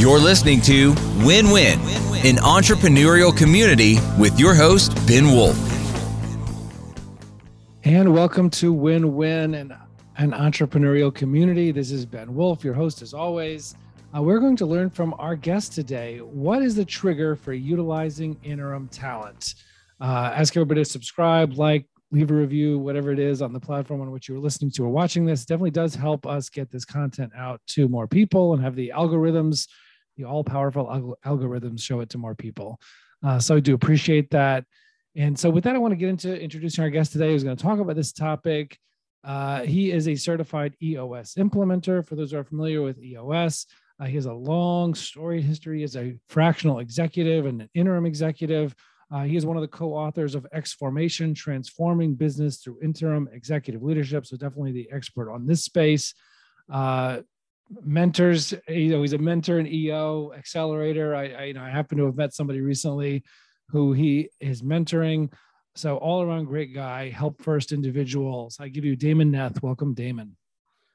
You're listening to Win Win, an entrepreneurial community with your host, Ben Wolf. And welcome to Win Win, an, an entrepreneurial community. This is Ben Wolf, your host as always. Uh, we're going to learn from our guest today what is the trigger for utilizing interim talent? Uh, ask everybody to subscribe, like, leave a review, whatever it is on the platform on which you're listening to or watching this. Definitely does help us get this content out to more people and have the algorithms, the all powerful alg- algorithms, show it to more people. Uh, so I do appreciate that. And so, with that, I want to get into introducing our guest today who's going to talk about this topic. Uh, he is a certified EOS implementer. For those who are familiar with EOS, uh, he has a long story history as a fractional executive and an interim executive. Uh, he is one of the co-authors of X Formation, Transforming Business Through Interim Executive Leadership. So definitely the expert on this space. Uh, mentors, you know, he's a mentor and EO accelerator. I, I, you know, I happen to have met somebody recently who he is mentoring. So all around great guy, help first individuals. I give you Damon Neth. Welcome, Damon.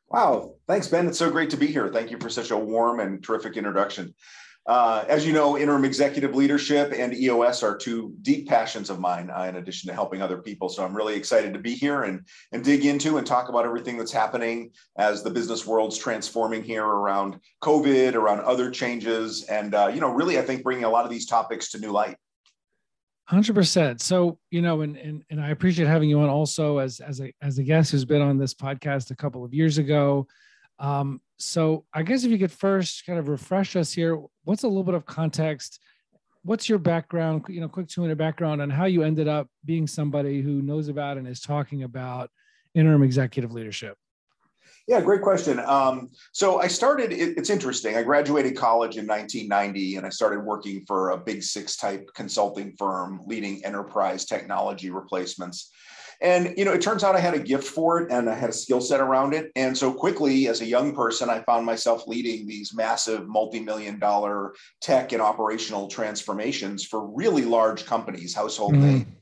Wow. Thanks, Ben. It's so great to be here. Thank you for such a warm and terrific introduction. Uh, as you know, interim executive leadership and EOS are two deep passions of mine, uh, in addition to helping other people. So I'm really excited to be here and, and dig into and talk about everything that's happening as the business world's transforming here around COVID, around other changes, and uh, you know, really, I think bringing a lot of these topics to new light. Hundred percent. So you know, and, and and I appreciate having you on also as as a as a guest who's been on this podcast a couple of years ago. Um, so I guess if you could first kind of refresh us here, what's a little bit of context? What's your background, you know, quick two minute background on how you ended up being somebody who knows about and is talking about interim executive leadership? Yeah, great question. Um, so I started, it, it's interesting. I graduated college in 1990 and I started working for a big six type consulting firm leading enterprise technology replacements. And you know, it turns out I had a gift for it and I had a skill set around it. And so quickly, as a young person, I found myself leading these massive multi-million dollar tech and operational transformations for really large companies, household mm. name.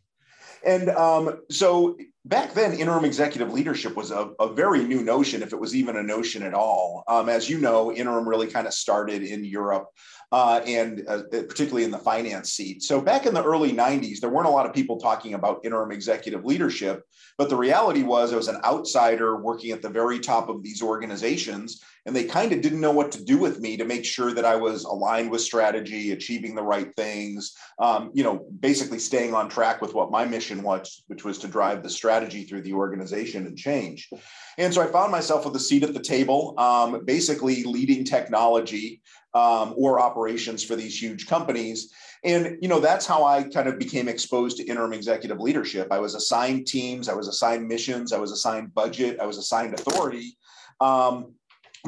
And um, so back then, interim executive leadership was a, a, very new notion, if it was even a notion at all. Um, as you know, interim really kind of started in Europe uh, and uh, particularly in the finance seat. So back in the early 90s, there weren't a lot of people talking about interim executive leadership, but the reality was I was an outsider working at the very top of these organizations, and they kind of didn't know what to do with me to make sure that I was aligned with strategy, achieving the right things, um, you know, basically staying on track with what my mission was, which was to drive the strategy through the organization and change. And so I found myself with a seat at the table, um, basically leading technology um, or operations for these huge companies. And you know that's how I kind of became exposed to interim executive leadership. I was assigned teams, I was assigned missions, I was assigned budget, I was assigned authority. Um,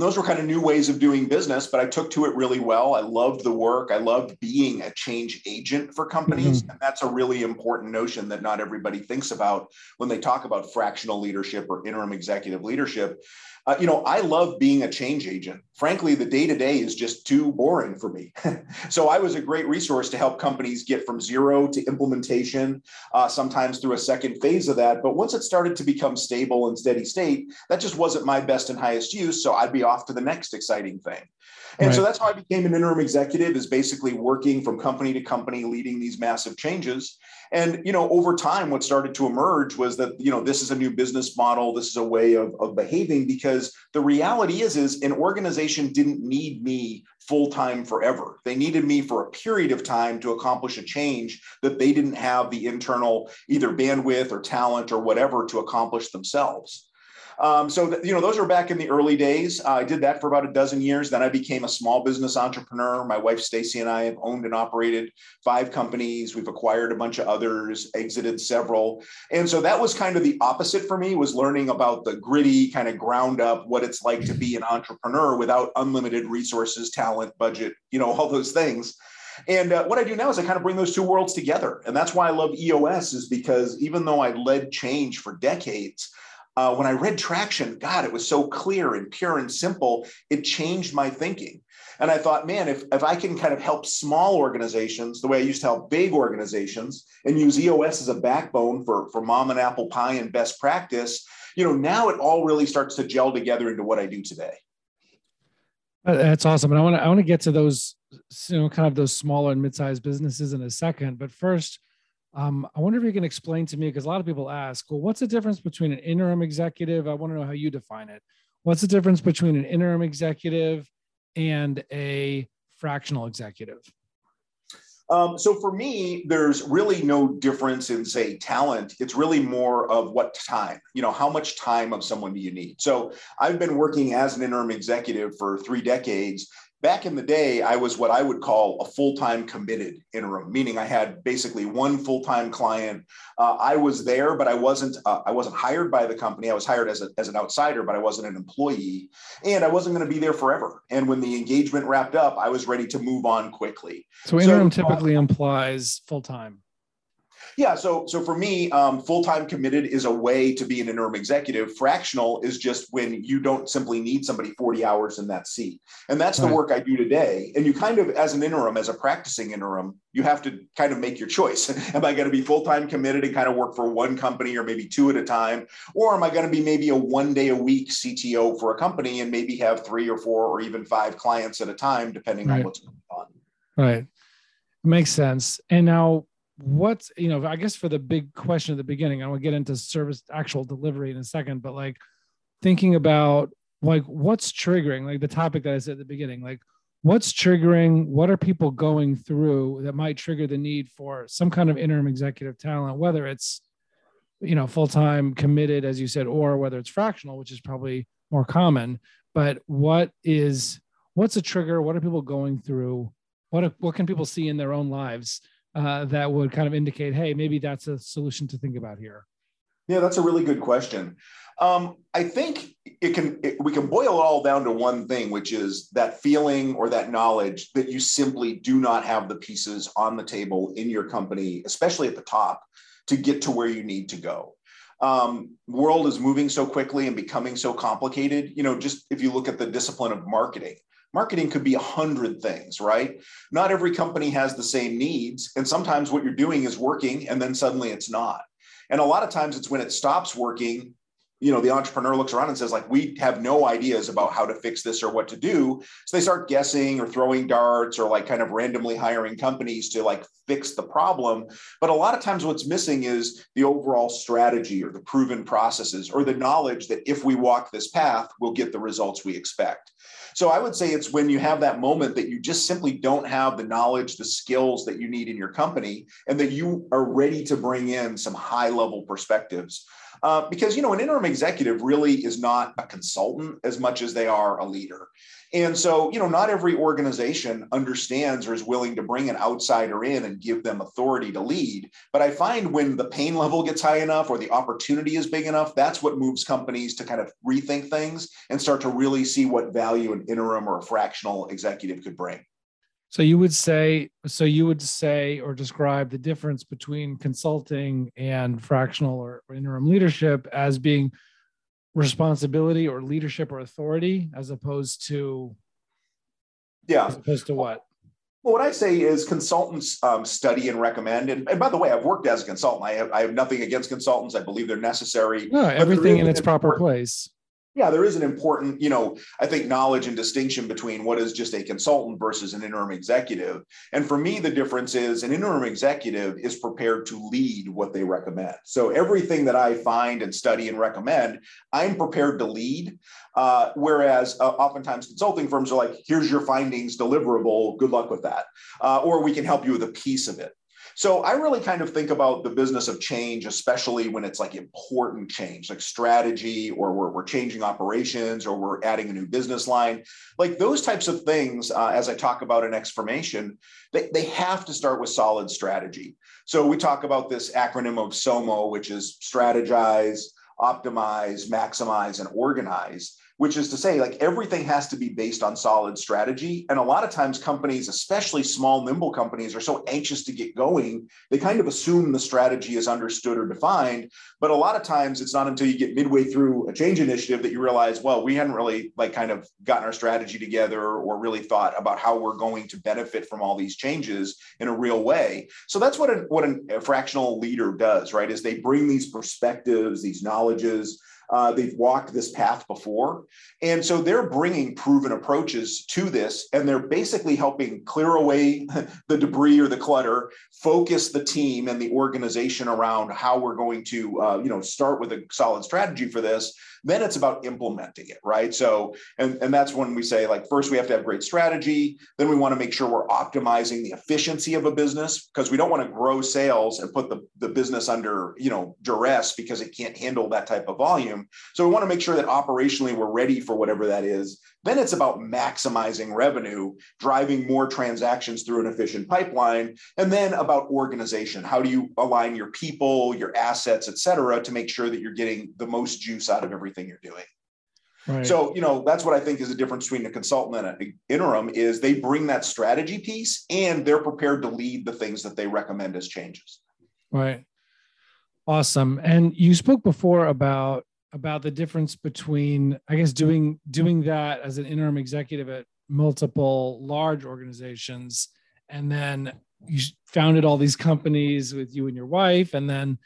those were kind of new ways of doing business, but I took to it really well. I loved the work. I loved being a change agent for companies. Mm-hmm. And that's a really important notion that not everybody thinks about when they talk about fractional leadership or interim executive leadership. Uh, you know, I love being a change agent. Frankly, the day to day is just too boring for me. so I was a great resource to help companies get from zero to implementation, uh, sometimes through a second phase of that. But once it started to become stable and steady state, that just wasn't my best and highest use. So I'd be off to the next exciting thing. And right. so that's how I became an interim executive is basically working from company to company, leading these massive changes. And, you know, over time, what started to emerge was that, you know, this is a new business model. This is a way of, of behaving because the reality is, is an organization didn't need me full time forever. They needed me for a period of time to accomplish a change that they didn't have the internal either bandwidth or talent or whatever to accomplish themselves. Um, so, you know, those were back in the early days. Uh, I did that for about a dozen years. Then I became a small business entrepreneur. My wife, Stacy, and I have owned and operated five companies. We've acquired a bunch of others, exited several. And so that was kind of the opposite for me was learning about the gritty kind of ground up, what it's like to be an entrepreneur without unlimited resources, talent, budget, you know, all those things. And uh, what I do now is I kind of bring those two worlds together. And that's why I love EOS is because even though I led change for decades, uh, when I read Traction, God, it was so clear and pure and simple. It changed my thinking. And I thought, man, if, if I can kind of help small organizations the way I used to help big organizations and use EOS as a backbone for, for mom and apple pie and best practice, you know, now it all really starts to gel together into what I do today. That's awesome. And I want to I want to get to those, you know, kind of those smaller and mid-sized businesses in a second. But first, um, I wonder if you can explain to me because a lot of people ask, well, what's the difference between an interim executive? I want to know how you define it. What's the difference between an interim executive and a fractional executive? Um, so for me, there's really no difference in say talent. It's really more of what time, you know, how much time of someone do you need? So I've been working as an interim executive for three decades back in the day, I was what I would call a full time committed interim, meaning I had basically one full time client. Uh, I was there, but I wasn't. Uh, I wasn't hired by the company. I was hired as, a, as an outsider, but I wasn't an employee, and I wasn't going to be there forever. And when the engagement wrapped up, I was ready to move on quickly. So interim so, typically uh, implies full time. Yeah. So, so for me, um, full time committed is a way to be an interim executive. Fractional is just when you don't simply need somebody 40 hours in that seat. And that's the work I do today. And you kind of, as an interim, as a practicing interim, you have to kind of make your choice. am I going to be full time committed and kind of work for one company or maybe two at a time? Or am I going to be maybe a one day a week CTO for a company and maybe have three or four or even five clients at a time, depending right. on what's going on? Right. Makes sense. And now, what's you know i guess for the big question at the beginning i to get into service actual delivery in a second but like thinking about like what's triggering like the topic that i said at the beginning like what's triggering what are people going through that might trigger the need for some kind of interim executive talent whether it's you know full-time committed as you said or whether it's fractional which is probably more common but what is what's a trigger? What are people going through? What what can people see in their own lives uh, that would kind of indicate, hey, maybe that's a solution to think about here? Yeah, that's a really good question. Um, I think it can it, we can boil it all down to one thing, which is that feeling or that knowledge that you simply do not have the pieces on the table in your company, especially at the top, to get to where you need to go. Um, world is moving so quickly and becoming so complicated. You know, just if you look at the discipline of marketing, marketing could be a hundred things, right? Not every company has the same needs. And sometimes what you're doing is working and then suddenly it's not. And a lot of times it's when it stops working you know the entrepreneur looks around and says like we have no ideas about how to fix this or what to do. So they start guessing or throwing darts or like kind of randomly hiring companies to like fix the problem. But a lot of times what's missing is the overall strategy or the proven processes or the knowledge that if we walk this path we'll get the results we expect. So i would say it's when you have that moment that you just simply don't have the knowledge the skills that you need in your company and that you are ready to bring in some high level perspectives uh, because you know an interim executive really is not a consultant as much as they are a leader. And so you know not every organization understands or is willing to bring an outsider in and give them authority to lead. But i find when the pain level gets high enough or the opportunity is big enough that's what moves companies to kind of rethink things and start to really see what value an interim or a fractional executive could bring so you would say, so you would say or describe the difference between consulting and fractional or, interim leadership as being responsibility or leadership or authority, as opposed to, yeah, as opposed to what? Well, what I say is consultants um, study and recommend. And, and, by the way, I've worked as a consultant. I have, I have nothing against consultants. I believe they're necessary. No, everything in its proper place yeah, there is an important, you know, I think knowledge and distinction between what is just a consultant versus an interim executive. And for me, the difference is an interim executive is prepared to lead what they recommend. So everything that I find and study and recommend, I'm prepared to lead. Uh, whereas uh, oftentimes consulting firms are like, here's your findings, deliverable, good luck with that. Uh, or we can help you with a piece of it. So I really kind of think about the business of change, especially when it's like important change, like strategy, or we're, we're changing operations, or we're adding a new business line. Like those types of things, uh, as I talk about in Xformation, they, they have to start with solid strategy. So we talk about this acronym of SOMO, which is strategize, optimize, maximize, and organize which is to say like everything has to be based on solid strategy. And a lot of times companies especially small nimble companies are so anxious to get going they kind of assume the strategy is understood or defined. But a lot of times it's not until you get midway through a change initiative that you realize well we hadn't really like kind of gotten our strategy together or really thought about how we're going to benefit from all these changes in a real way. So that's what a, what a fractional leader does right is they bring these perspectives these knowledges Uh, they've walked this path before. And so they're bringing proven approaches to this, and they're basically helping clear away the debris or the clutter, focus the team and the organization around how we're going to, uh, you know, start with a solid strategy for this then it's about implementing it, right? So, and, and that's when we say, like, first we have to have great strategy. Then we want to make sure we're optimizing the efficiency of a business because we don't want to grow sales and put the, the business under, you know, duress because it can't handle that type of volume. So we want to make sure that operationally we're ready for whatever that is. Then it's about maximizing revenue, driving more transactions through an efficient pipeline, and then about organization. How do you align your people, your assets, et cetera, to make sure that you're getting the most juice out of everything you're doing? Right. So, you know, that's what I think is the difference between a consultant and an interim is they bring that strategy piece and they're prepared to lead the things that they recommend as changes. Right. Awesome. And you spoke before about about the difference between i guess doing doing that as an interim executive at multiple large organizations and then you founded all these companies with you and your wife and then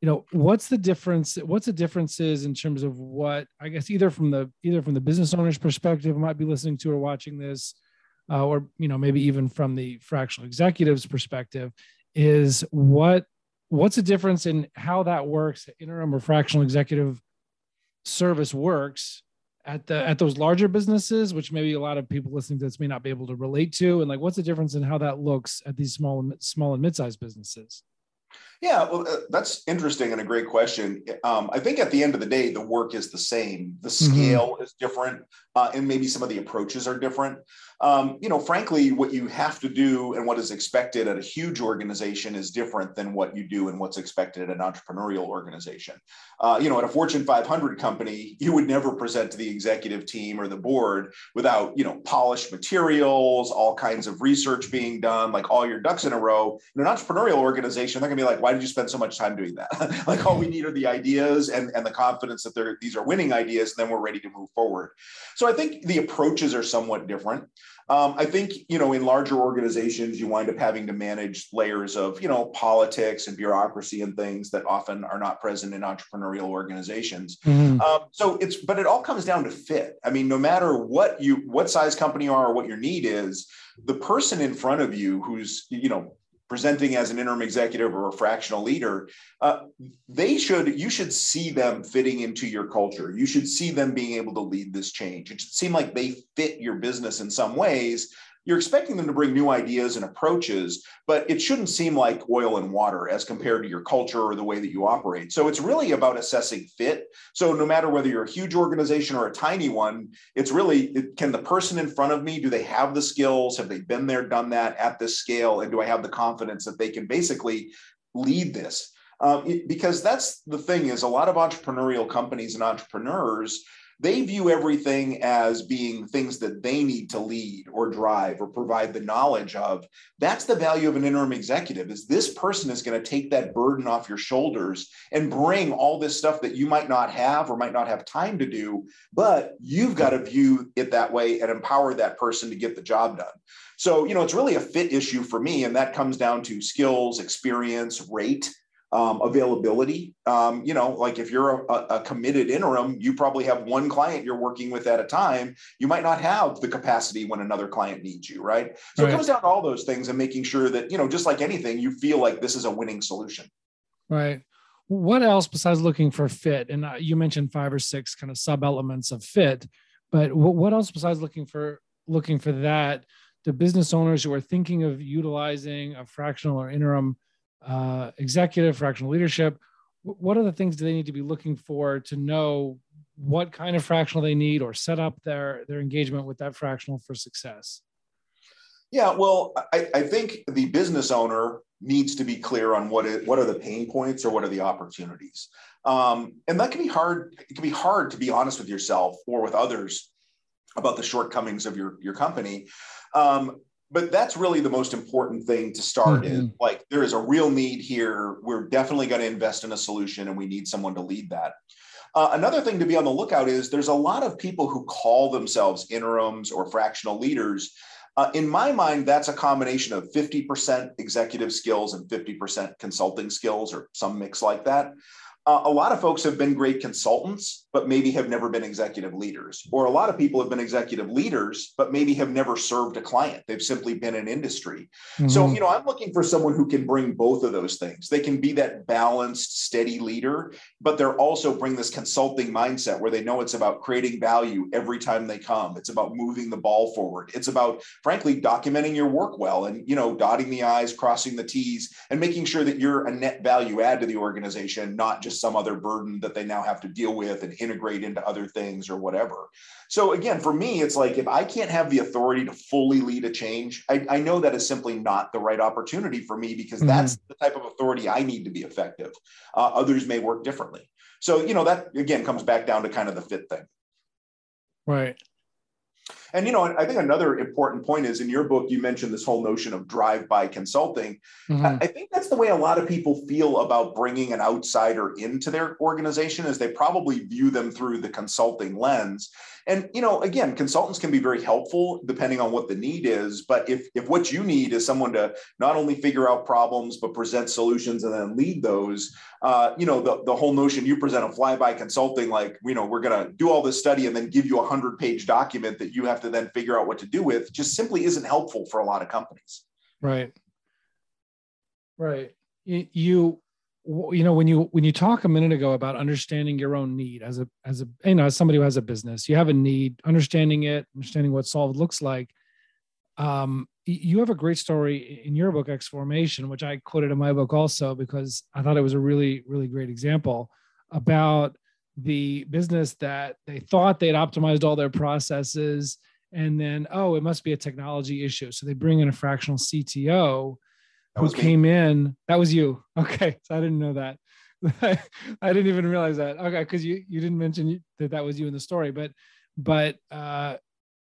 you know what's the difference what's the differences in terms of what i guess either from the either from the business owner's perspective might be listening to or watching this uh, or you know maybe even from the fractional executive's perspective is what what's the difference in how that works interim or fractional executive service works at the at those larger businesses which maybe a lot of people listening to this may not be able to relate to. And like what's the difference in how that looks at these small small and mid-sized businesses yeah, well, uh, that's interesting and a great question. Um, I think at the end of the day, the work is the same. The mm-hmm. scale mm-hmm. is different, uh, and maybe some of the approaches are different um, you know, frankly, what you have to do and what is expected at a huge organization is different than what you do and what's expected at an entrepreneurial organization. Uh, you know, at a Fortune 500 company, you would never present to the executive team or the board without, you know, polished materials, all kinds of research being done, like all your ducks in a row. In an entrepreneurial organization, they're going to be like, why did you spend so much time doing that? like all we need are the ideas and, and the confidence that they're, these are winning ideas, and then we're ready to move forward. So I think the approaches are somewhat different. Um, I think you know in larger organizations you wind up having to manage layers of you know politics and bureaucracy and things that often are not present in entrepreneurial organizations. Mm-hmm. Um, so it's but it all comes down to fit. I mean, no matter what you what size company you are or what your need is, the person in front of you who's you know presenting as an interim executive or a fractional leader, uh, they should you should see them fitting into your culture. You should see them being able to lead this change. It should seem like they fit your business in some ways you're expecting them to bring new ideas and approaches, but it shouldn't seem like oil and water as compared to your culture or the way that you operate. So it's really about assessing fit. So no matter whether you're a huge organization or a tiny one, it's really can the person in front of me, do they have the skills? Have they been there, done that at this scale? And do I have the confidence that they can basically lead this? Um, it, because that's the thing is a lot of entrepreneurial companies and entrepreneurs they view everything as being things that they need to lead or drive or provide the knowledge of. That's the value of an interim executive is this person is going to take that burden off your shoulders and bring all this stuff that you might not have or might not have time to do but you've got to view it that way and empower that person to get the job done. So you know it's really a fit issue for me and that comes down to skills experience rate um, availability. Um, you know, like if you're a, a, committed interim, you probably have one client you're working with at a time. You might not have the capacity when another client needs you, right? So right. it comes down to all those things and making sure that, you know, just like anything, you feel like this is a winning solution. Right. What else besides looking for fit? And uh, you mentioned five or six kind of sub elements of fit, but what else besides looking for looking for that? The business owners who are thinking of utilizing a fractional or interim uh, executive, fractional leadership. What are the things do they need to be looking for to know what kind of fractional they need or set up their their engagement with that fractional for success? Yeah, well, I, I think the business owner needs to be clear on what it, what are the pain points or what are the opportunities, um, and that can be hard. It can be hard to be honest with yourself or with others about the shortcomings of your your company. Um, but that's really the most important thing to start mm-hmm. is like there is a real need here. We're definitely going to invest in a solution and we need someone to lead that. Uh, another thing to be on the lookout is there's a lot of people who call themselves interims or fractional leaders. Uh, in my mind that's a combination of 50% executive skills and 50% consulting skills or some mix like that uh, a lot of folks have been great consultants, but maybe have never been executive leaders. Or a lot of people have been executive leaders, but maybe have never served a client. They've simply been in industry. Mm-hmm. So, you know, I'm looking for someone who can bring both of those things. They can be that balanced, steady leader, but they're also bring this consulting mindset where they know it's about creating value every time they come. It's about moving the ball forward. It's about, frankly, documenting your work well and, you know, dotting the I's, crossing the T's, and making sure that you're a net value add to the organization, not just some other burden that they now have to deal with and integrate into other things or whatever. So again, for me, it's like if I can't have the authority to fully lead a change, I, I know that is simply not the right opportunity for me because mm-hmm. that's the type of authority I need to be effective. Uh, others may work differently. So, you know, that again comes back down to kind of the fit thing. Right. And you know, I think another important point is in your book, you mentioned this whole notion of drive-by consulting. Mm-hmm. I think that's the way a lot of people feel about bringing an outsider into their organization, is they probably view them through the consulting lens. And you know, again, consultants can be very helpful depending on what the need is. But if if what you need is someone to not only figure out problems but present solutions and then lead those, uh, you know, the the whole notion you present a flyby consulting like you know we're going to do all this study and then give you a hundred page document that you have to then figure out what to do with just simply isn't helpful for a lot of companies. Right. Right. You you know when you when you talk a minute ago about understanding your own need as a as a you know as somebody who has a business you have a need understanding it understanding what solved looks like um you have a great story in your book x formation which i quoted in my book also because i thought it was a really really great example about the business that they thought they'd optimized all their processes and then oh it must be a technology issue so they bring in a fractional cto who came me. in. That was you. Okay, so I didn't know that. I didn't even realize that. Okay, because you you didn't mention that that was you in the story, but but uh,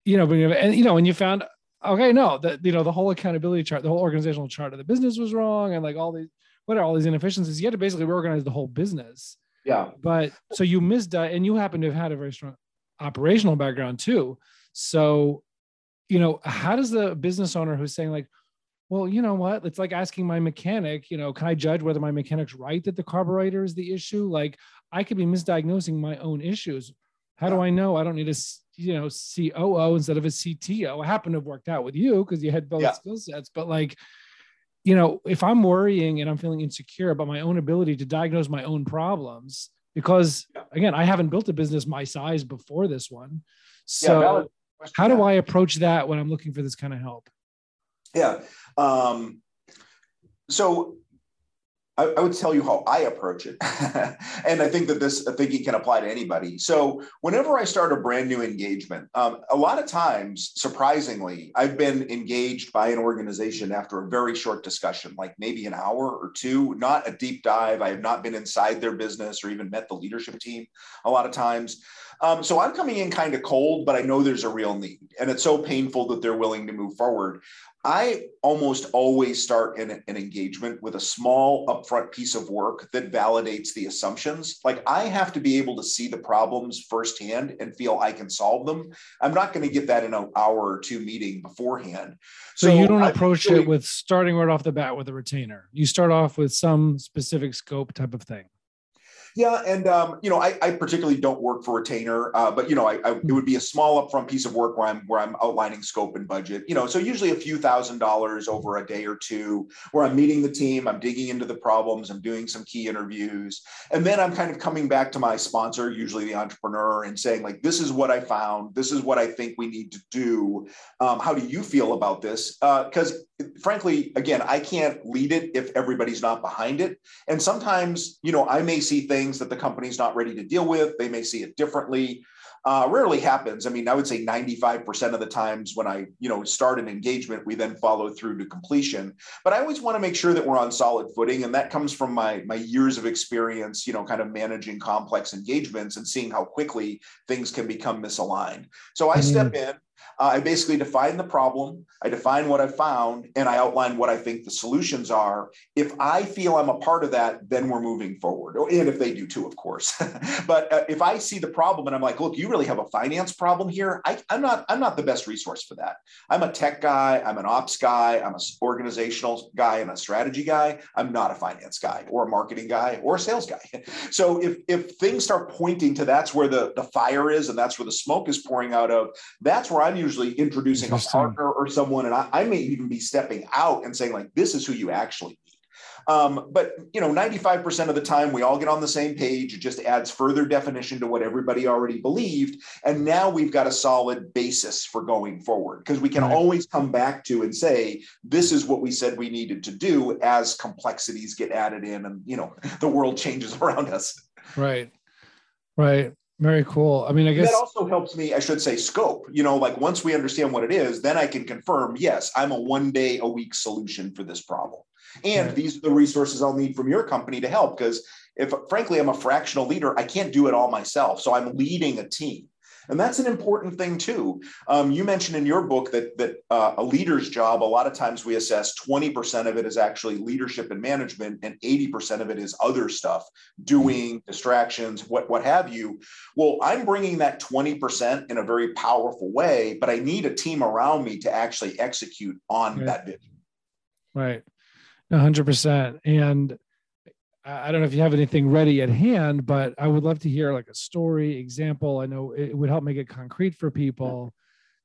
you know, but and you know, when you found okay, no, that you know the whole accountability chart, the whole organizational chart of the business was wrong, and like all these what are all these inefficiencies? You had to basically reorganize the whole business. Yeah. But so you missed, that, and you happen to have had a very strong operational background too. So, you know, how does the business owner who's saying like, well, you know what? It's like asking my mechanic, you know, can I judge whether my mechanic's right that the carburetor is the issue? Like I could be misdiagnosing my own issues. How do I know I don't need a, you know, COO instead of a CTO? I happen to have worked out with you because you had both yeah. skill sets, but like, you know, if I'm worrying and I'm feeling insecure about my own ability to diagnose my own problems, because again, I haven't built a business my size before this one. So, yeah, how do I approach that when I'm looking for this kind of help? Yeah. Um, so I, I, would tell you how I approach it. and I think that this thinking can apply to anybody. So whenever I start a brand new engagement, um, a lot of times, surprisingly, I've been engaged by an organization after a very short discussion, like maybe an hour or two, not a deep dive. I have not been inside their business or even met the leadership team a lot of times. Um, so I'm coming in kind of cold, but I know there's a real need. And it's so painful that they're willing to move forward. I almost always start an, an engagement with a small upfront piece of work that validates the assumptions. Like I have to be able to see the problems firsthand and feel I can solve them. I'm not going to get that in an hour or two meeting beforehand. So, so you don't approach really, it with starting right off the bat with a retainer. You start off with some specific scope type of thing. Yeah, and um, you know, I, I, particularly don't work for retainer, uh, but you know, I, I, it would be a small upfront piece of work where I'm where I'm outlining scope and budget. You know, so usually a few thousand dollars over a day or two, where I'm meeting the team, I'm digging into the problems, I'm doing some key interviews, and then I'm kind of coming back to my sponsor, usually the entrepreneur, and saying like, "This is what I found. This is what I think we need to do. Um, how do you feel about this?" Because uh, frankly, again, I can't lead it if everybody's not behind it. And sometimes, you know, I may see things that the company's not ready to deal with. They may see it differently. Uh, rarely happens. I mean, I would say 95% of the times when I, you know, start an engagement, we then follow through to completion. But I always want to make sure that we're on solid footing, and that comes from my my years of experience, you know, kind of managing complex engagements and seeing how quickly things can become misaligned. So I mm-hmm. step in. Uh, I basically define the problem, I define what I found, and I outline what I think the solutions are. If I feel I'm a part of that, then we're moving forward. And if they do too, of course. but uh, if I see the problem and I'm like, look, you really have a finance problem here, I, I'm not I'm not the best resource for that. I'm a tech guy, I'm an ops guy, I'm an organizational guy, I'm a strategy guy. I'm not a finance guy or a marketing guy or a sales guy. So if if things start pointing to that's where the, the fire is and that's where the smoke is pouring out of, that's where I'm usually introducing a partner or someone. And I, I may even be stepping out and saying, like, this is who you actually need. um, but you know, 95% of the time we all get on the same page. It just adds further definition to what everybody already believed. And now we've got a solid basis for going forward because we can right. always come back to and say, this is what we said we needed to do as complexities get added in and you know the world changes around us. Right. Right. Very cool. I mean, I guess that also helps me, I should say, scope. You know, like once we understand what it is, then I can confirm, yes, I'm a one day a week solution for this problem. And right. these are the resources I'll need from your company to help. Because if frankly, I'm a fractional leader, I can't do it all myself. So I'm leading a team. And that's an important thing too. Um, you mentioned in your book that that uh, a leader's job, a lot of times we assess 20% of it is actually leadership and management, and 80% of it is other stuff, doing distractions, what what have you. Well, I'm bringing that 20% in a very powerful way, but I need a team around me to actually execute on right. that vision. Right hundred percent. And I don't know if you have anything ready at hand, but I would love to hear like a story example. I know it would help make it concrete for people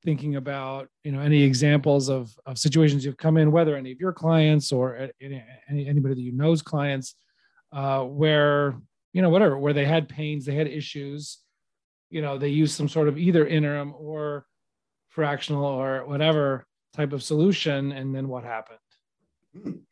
thinking about, you know, any examples of, of situations you've come in, whether any of your clients or any, anybody that you know's clients, uh, where, you know, whatever, where they had pains, they had issues, you know, they used some sort of either interim or fractional or whatever type of solution. And then what happened?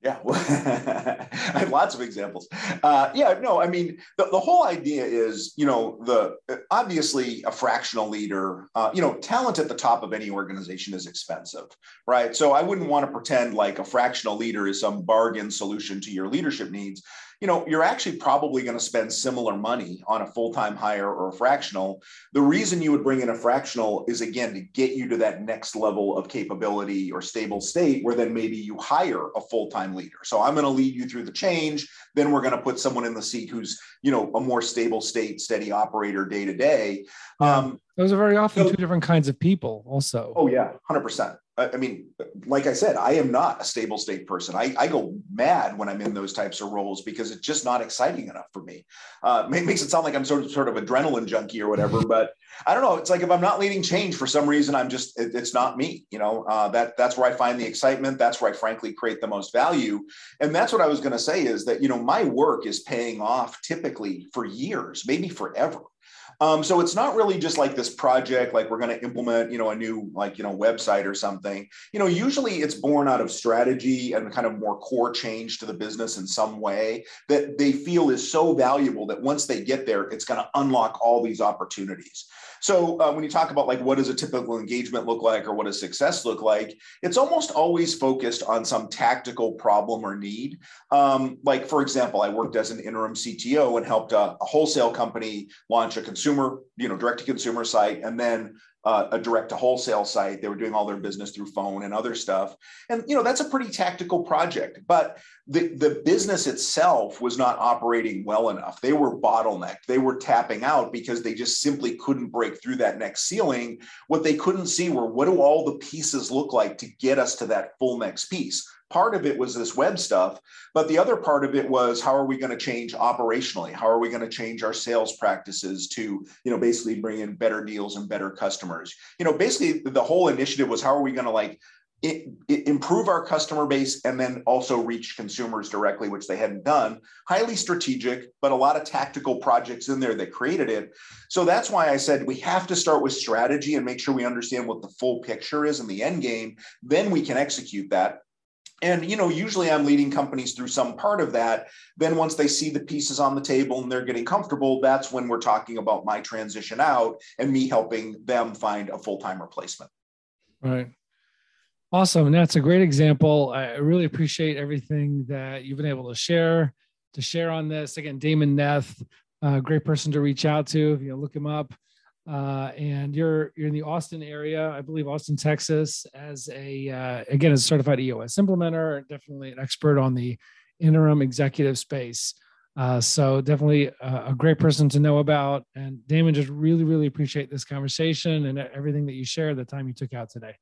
Yeah, I have lots of examples. Uh, yeah, no, I mean, the, the whole idea is, you know, the obviously a fractional leader, uh, you know, talent at the top of any organization is expensive, right? So I wouldn't want to pretend like a fractional leader is some bargain solution to your leadership needs you know, you're actually probably going to spend similar money on a full-time hire or a fractional. The reason you would bring in a fractional is again to get you to that next level of capability or stable state where then maybe you hire a full-time leader. So I'm going to lead you through the change. Then we're going to put someone in the seat who's, you know, a more stable state, steady operator day to day. Um, Those are very often so, two different kinds of people also. Oh yeah, 100%. I mean, like I said, I am not a stable state person. I, I go mad when I'm in those types of roles because it's just not exciting enough for me. Uh, it makes it sound like I'm sort of sort of adrenaline junkie or whatever, but I don't know. It's like if I'm not leading change for some reason, I'm just it, it's not me. You know, uh, that that's where I find the excitement. That's where I frankly create the most value. And that's what I was going to say is that you know my work is paying off typically for years, maybe forever. Um, so it's not really just like this project, like we're going to implement, you know, a new like, you know, website or something. You know, usually it's born out of strategy and kind of more core change to the business in some way that they feel is so valuable that once they get there, it's going to unlock all these opportunities. So uh, when you talk about like what does a typical engagement look like or what does success look like, it's almost always focused on some tactical problem or need. Um, like for example, I worked as an interim CTO and helped a, a wholesale company launch a consumer, you know, direct to consumer site, and then uh, a direct to wholesale site. They were doing all their business through phone and other stuff. And you know that's a pretty tactical project, but the, the business itself was not operating well enough. They were bottlenecked. They were tapping out because they just simply couldn't break through that next ceiling. What they couldn't see were what do all the pieces look like to get us to that full next piece? part of it was this web stuff but the other part of it was how are we going to change operationally how are we going to change our sales practices to you know basically bring in better deals and better customers you know basically the whole initiative was how are we going to like it, it improve our customer base and then also reach consumers directly which they hadn't done. Highly strategic but a lot of tactical projects in there that created it. So that's why i said we have to start with strategy and make sure we understand what the full picture is in the end game. Then we can execute that and you know usually i'm leading companies through some part of that. Then once they see the pieces on the table and they're getting comfortable that's when we're talking about my transition out and me helping them find a full-time replacement. Right. Awesome. And that's a great example. I really appreciate everything that you've been able to share to share on this. Again damon neth uh, great person to reach out to. If you look him up uh, and you're you're in the Austin area, I believe Austin, Texas, as a uh, again as a certified EOS implementer, definitely an expert on the interim executive space. Uh, so definitely a, a, great person to know about. And Damon, just really really appreciate this conversation and everything that you shared, the time you took out today.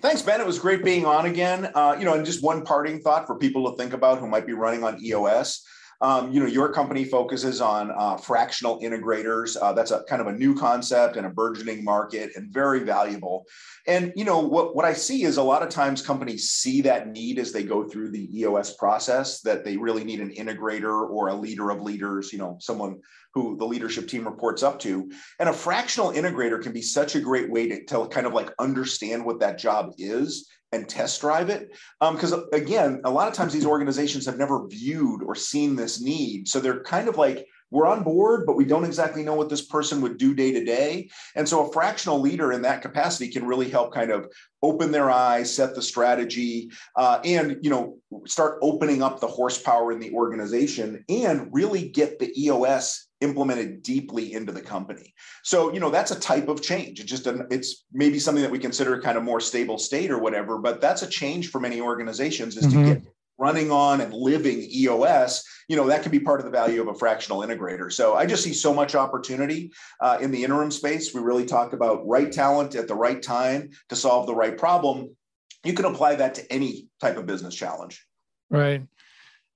Thanks, Ben. It was great being on again. Uh, you know, and just one parting thought for people to think about who might be running on EOS. Um, you know, your company focuses on uh, fractional integrators. Uh, that's a kind of a new concept and a burgeoning market and very valuable. And, you know, what, what I see is a lot of times companies see that need as they go through the EOS process, that they really need an integrator or a leader of leaders, you know, someone who the leadership team reports up to. And a fractional integrator can be such a great way to, to kind of like understand what that job is and test drive it. Because um, again, a lot of times these organizations have never viewed or seen this need. So they're kind of like, we're on board, but we don't exactly know what this person would do day to day. And so a fractional leader in that capacity can really help kind of open their eyes, set the strategy, uh, and you know start opening up the horsepower in the organization and really get the EOS implemented deeply into the company. So, you know, that's a type of change. It's just an, it's maybe something that we consider kind of more stable state or whatever, but that's a change for many organizations is mm-hmm. to get running on and living EOS, you know, that can be part of the value of a fractional integrator. So I just see so much opportunity uh, in the interim space. We really talk about right talent at the right time to solve the right problem. You can apply that to any type of business challenge. Right.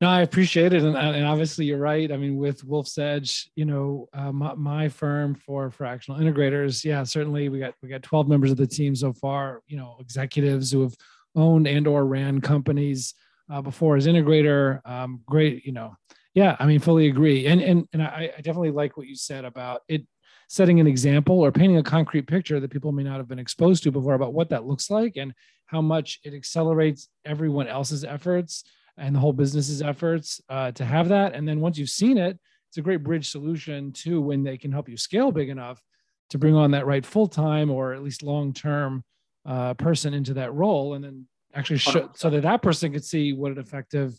No, I appreciate it, and, and obviously you're right. I mean, with Wolf's Edge, you know, uh, my, my, firm for fractional integrators, yeah, certainly we got we got 12 members of the team so far. You know, executives who have owned and or ran companies uh, before as integrator. Um, great, you know, yeah, I mean, fully agree, and and and I, I definitely like what you said about it setting an example or painting a concrete picture that people may not have been exposed to before about what that looks like and how much it accelerates everyone else's efforts and the whole business's efforts uh, to have that. And then once you've seen it, it's a great bridge solution too when they can help you scale big enough to bring on that right full time or at least long term uh, person into that role, and then actually show, so that that person could see what an effective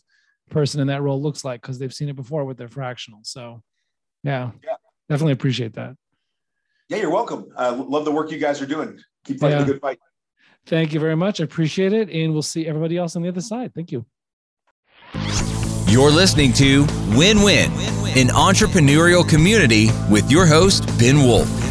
person in that role looks like because they've seen it before with their fractional. So, yeah, yeah. definitely appreciate that. Yeah, you're welcome. Uh, love the work you guys are doing. Keep fighting yeah. the good fight. Thank you very much. I appreciate it. And we'll see everybody else on the other side. Thank you. You're listening to Win Win, an entrepreneurial community with your host, Ben Wolf.